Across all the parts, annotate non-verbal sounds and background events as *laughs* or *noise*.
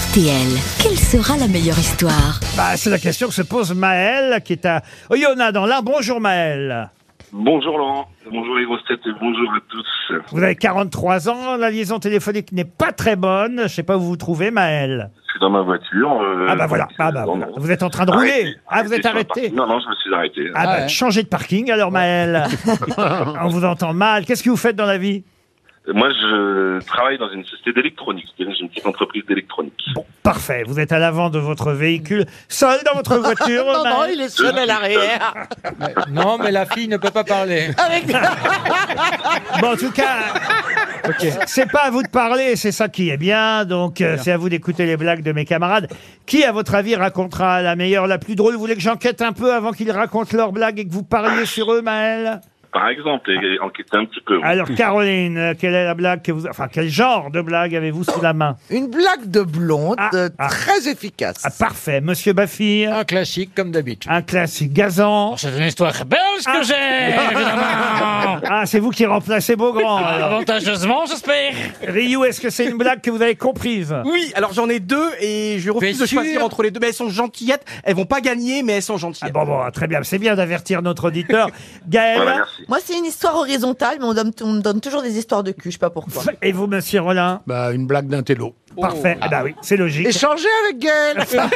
RTL, quelle sera la meilleure histoire? Bah, c'est la question que se pose Maël, qui est à Oyonnax dans l'Ain. Bonjour Maël. Bonjour Laurent, bonjour les grosses têtes et bonjour à tous. Vous avez 43 ans, la liaison téléphonique n'est pas très bonne. Je sais pas où vous vous trouvez, Maël. Je suis dans ma voiture. euh, Ah bah voilà, ah bah voilà. Vous êtes en train de rouler. Arrêté, Ah, vous êtes sur le arrêté. parking. Non, non, je me suis arrêté. Ah bah, changez de parking alors Maël. *laughs* On vous entend mal. Qu'est-ce que vous faites dans la vie? Moi, je travaille dans une société d'électronique, c'est-à-dire j'ai une petite entreprise d'électronique. Bon, parfait. Vous êtes à l'avant de votre véhicule, seul dans votre voiture. *laughs* Non, non, il est seul à l'arrière. Non, mais la fille ne peut pas parler. *laughs* Avec... *laughs* Bon, en tout cas, c'est pas à vous de parler, c'est ça qui est bien. Donc, euh, c'est à vous d'écouter les blagues de mes camarades. Qui, à votre avis, racontera la meilleure, la plus drôle? Vous voulez que j'enquête un peu avant qu'ils racontent leurs blagues et que vous parliez sur eux, Maël Par exemple, et enquêter un petit peu. Alors, Caroline, euh, quelle est la blague que vous... Enfin, quel genre de blague avez-vous sous la main? Une blague de blonde Ah, euh, ah. très efficace. Ah, parfait. Monsieur Baffy, Un classique comme d'habitude. un classique gazant. C'est une histoire belge que Ah. j'ai, évidemment. *laughs* Ah, c'est vous qui remplacez Beaugrand, *laughs* alors. Avantageusement, j'espère. Ryu, est-ce que c'est une blague que vous avez comprise Oui, alors j'en ai deux et je refuse T'es de choisir entre les deux. Mais elles sont gentillettes, elles vont pas gagner, mais elles sont Ah gentillettes. bon, bon, très bien. C'est bien d'avertir notre auditeur. *laughs* Gaël. Moi, c'est une histoire horizontale, mais on, donne- on me donne toujours des histoires de cul, je sais pas pourquoi. Et vous, monsieur Rollin? Bah, une blague d'un télo. Parfait. Ah bah oui, c'est logique. Échangez avec Gaël. *laughs*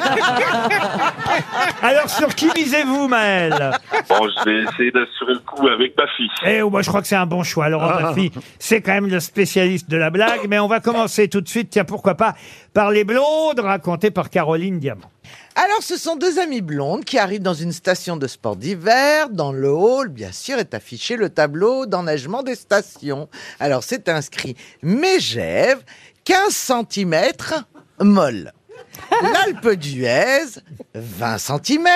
Alors, sur qui misez-vous, Maël Bon, je vais essayer d'assurer le coup avec ma fille. Eh, moi, je crois que c'est un bon choix. Laurent Baffy, c'est quand même le spécialiste de la blague. Mais on va commencer tout de suite, tiens, pourquoi pas, par les blondes racontées par Caroline Diamant. Alors, ce sont deux amies blondes qui arrivent dans une station de sport d'hiver. Dans le hall, bien sûr, est affiché le tableau d'enneigement des stations. Alors, c'est inscrit Mégève, 15 cm, molle. *laughs* L'Alpe d'Huez, 20 cm,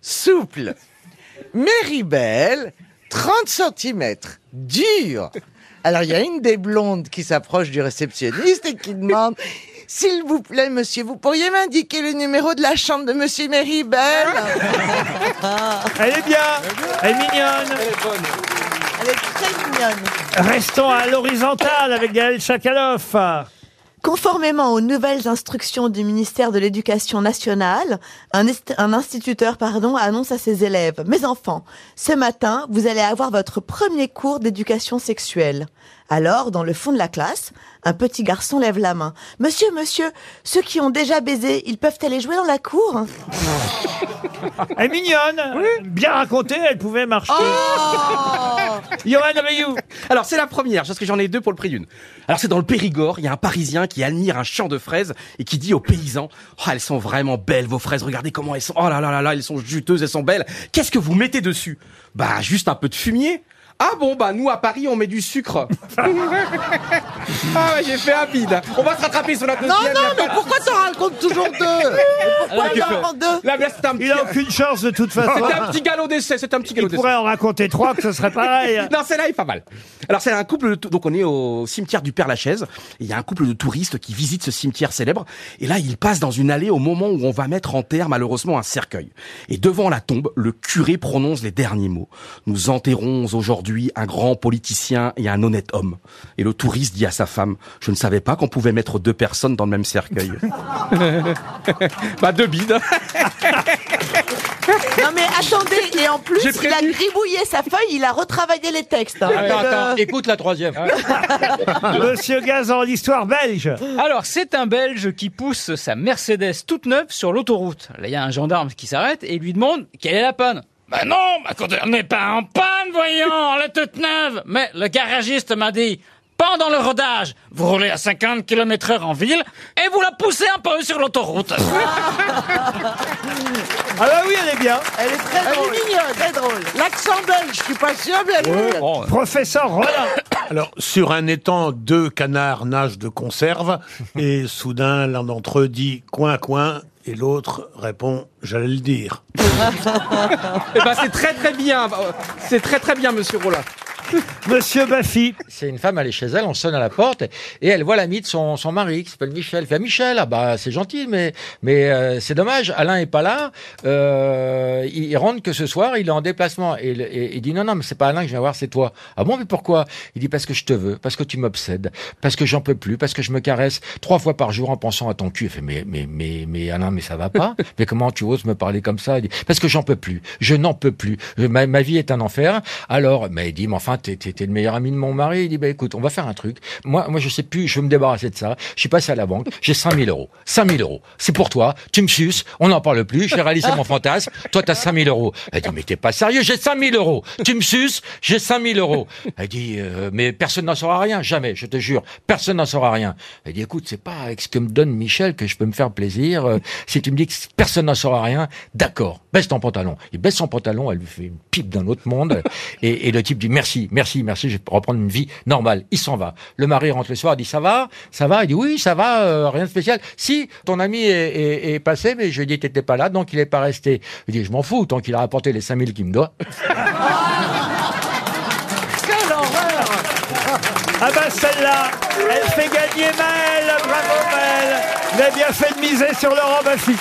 souple. Méribel, 30 cm, dur. Alors, il y a une des blondes qui s'approche du réceptionniste et qui demande *laughs* S'il vous plaît, monsieur, vous pourriez m'indiquer le numéro de la chambre de monsieur Méribel? Elle est bien, elle est mignonne. Elle est très mignonne. Restons à l'horizontale avec Gaël Chakaloff. Conformément aux nouvelles instructions du ministère de l'Éducation nationale, un, instituteur pardon, annonce à ses élèves Mes enfants, ce matin, vous allez avoir votre premier cours d'éducation sexuelle. Alors, dans le fond de la classe, un petit garçon lève la main. Monsieur, monsieur, ceux qui ont déjà baisé, ils peuvent aller jouer dans la cour Elle est mignonne, bien racontée, elle pouvait marcher. Oh *laughs* Alors c'est la première, parce que j'en ai deux pour le prix d'une. Alors c'est dans le Périgord, il y a un Parisien qui admire un champ de fraises et qui dit aux paysans oh, elles sont vraiment belles vos fraises, regardez comment elles sont. Oh là là là là, elles sont juteuses, elles sont belles. Qu'est-ce que vous mettez dessus? Bah juste un peu de fumier. Ah bon bah nous à Paris on met du sucre. *laughs* ah ouais j'ai fait un bide. On va se rattraper sur la deuxième. Non, non, mais pourquoi t'en racontes toujours deux *laughs* Pourquoi il en prend deux Là, là, c'est un petit, Il a aucune chance de toute façon. c'était un petit galop d'essai, c'est un petit galop Il d'essai. pourrait en raconter trois que ce serait pareil. *laughs* Non, celle-là est pas mal. Alors, c'est un couple, de tou- donc on est au cimetière du Père Lachaise, et il y a un couple de touristes qui visitent ce cimetière célèbre, et là, ils passent dans une allée au moment où on va mettre en terre, malheureusement, un cercueil. Et devant la tombe, le curé prononce les derniers mots. Nous enterrons aujourd'hui un grand politicien et un honnête homme. Et le touriste dit à sa femme, je ne savais pas qu'on pouvait mettre deux personnes dans le même cercueil. *laughs* *laughs* bah, deux bides. *laughs* Non mais attendez, et en plus, il a gribouillé sa feuille, il a retravaillé les textes. hein. Attends, Euh, attends, écoute la troisième. Monsieur Gazan, l'histoire belge. Alors, c'est un Belge qui pousse sa Mercedes toute neuve sur l'autoroute. Là, il y a un gendarme qui s'arrête et lui demande quelle est la panne? Ben non, ma conduite n'est pas en panne, voyons, elle est toute neuve. Mais le garagiste m'a dit, pendant le rodage, vous roulez à 50 km heure en ville et vous la poussez un peu sur l'autoroute. *laughs* Ah bah oui, elle est bien. Elle est très Elle est drôle. mignonne. Très drôle. L'accent belge, je suis pas sûr, mais elle est mignonne. Bon, Professeur Rollin. *coughs* Alors, sur un étang, deux canards nagent de conserve, et soudain, l'un d'entre eux dit coin, coin, et l'autre répond j'allais le dire. Eh ben, c'est très très bien. C'est très très bien, monsieur Rollin. *laughs* Monsieur Baffy. C'est une femme, elle est chez elle, on sonne à la porte et elle voit l'ami de son, son mari qui s'appelle Michel. Elle fait Michel, ah bah c'est gentil, mais mais euh, c'est dommage, Alain est pas là. Euh, il, il rentre que ce soir, il est en déplacement et, il- et il dit non non mais c'est pas Alain que je viens voir, c'est toi. Ah bon mais pourquoi? Il dit parce que je te veux, parce que tu m'obsèdes, parce que j'en peux plus, parce que je me caresse trois fois par jour en pensant à ton cul. Il fait mais mais mais mais Alain mais ça va pas? *laughs* mais comment tu oses me parler comme ça? Il dit parce que j'en peux plus, je n'en peux plus. Ma, ma vie est un enfer. Alors mais il dit mais enfin t'es t'es- le meilleur ami de mon mari. Il dit bah écoute on va faire un truc. Moi moi je sais plus, je veux me débarrasser de ça. Je suis passé à la banque, j'ai 5000 euros. 5000 euros, c'est pour toi. Tu me suces, on n'en parle plus. J'ai réalisé mon fantasme. Toi t'as 5000 euros. Elle dit mais t'es pas sérieux, j'ai 5000 euros. Tu me suces, j'ai 5000 euros. Elle dit euh, mais personne n'en saura rien, jamais. Je te jure, personne n'en saura rien. Elle dit écoute c'est pas avec ce que me donne Michel que je peux me faire plaisir. Euh, si tu me dis que personne n'en saura rien, d'accord. Baisse ton pantalon. Il baisse son pantalon, elle lui fait une pipe d'un autre monde. Et, et le type dit merci, merci, je vais reprendre une vie normale. Il s'en va. Le mari rentre le soir, dit ça va, ça va? Il dit oui, ça va, euh, rien de spécial. Si ton ami est passé, mais je lui ai dit t'étais pas là, donc il est pas resté. Il dit je m'en fous, tant qu'il a rapporté les 5000 qu'il me doit. *laughs* Quelle horreur Ah bah celle-là, elle fait gagner Maël, bravo Maël Vous avez bien fait de miser sur Laurent Baffy.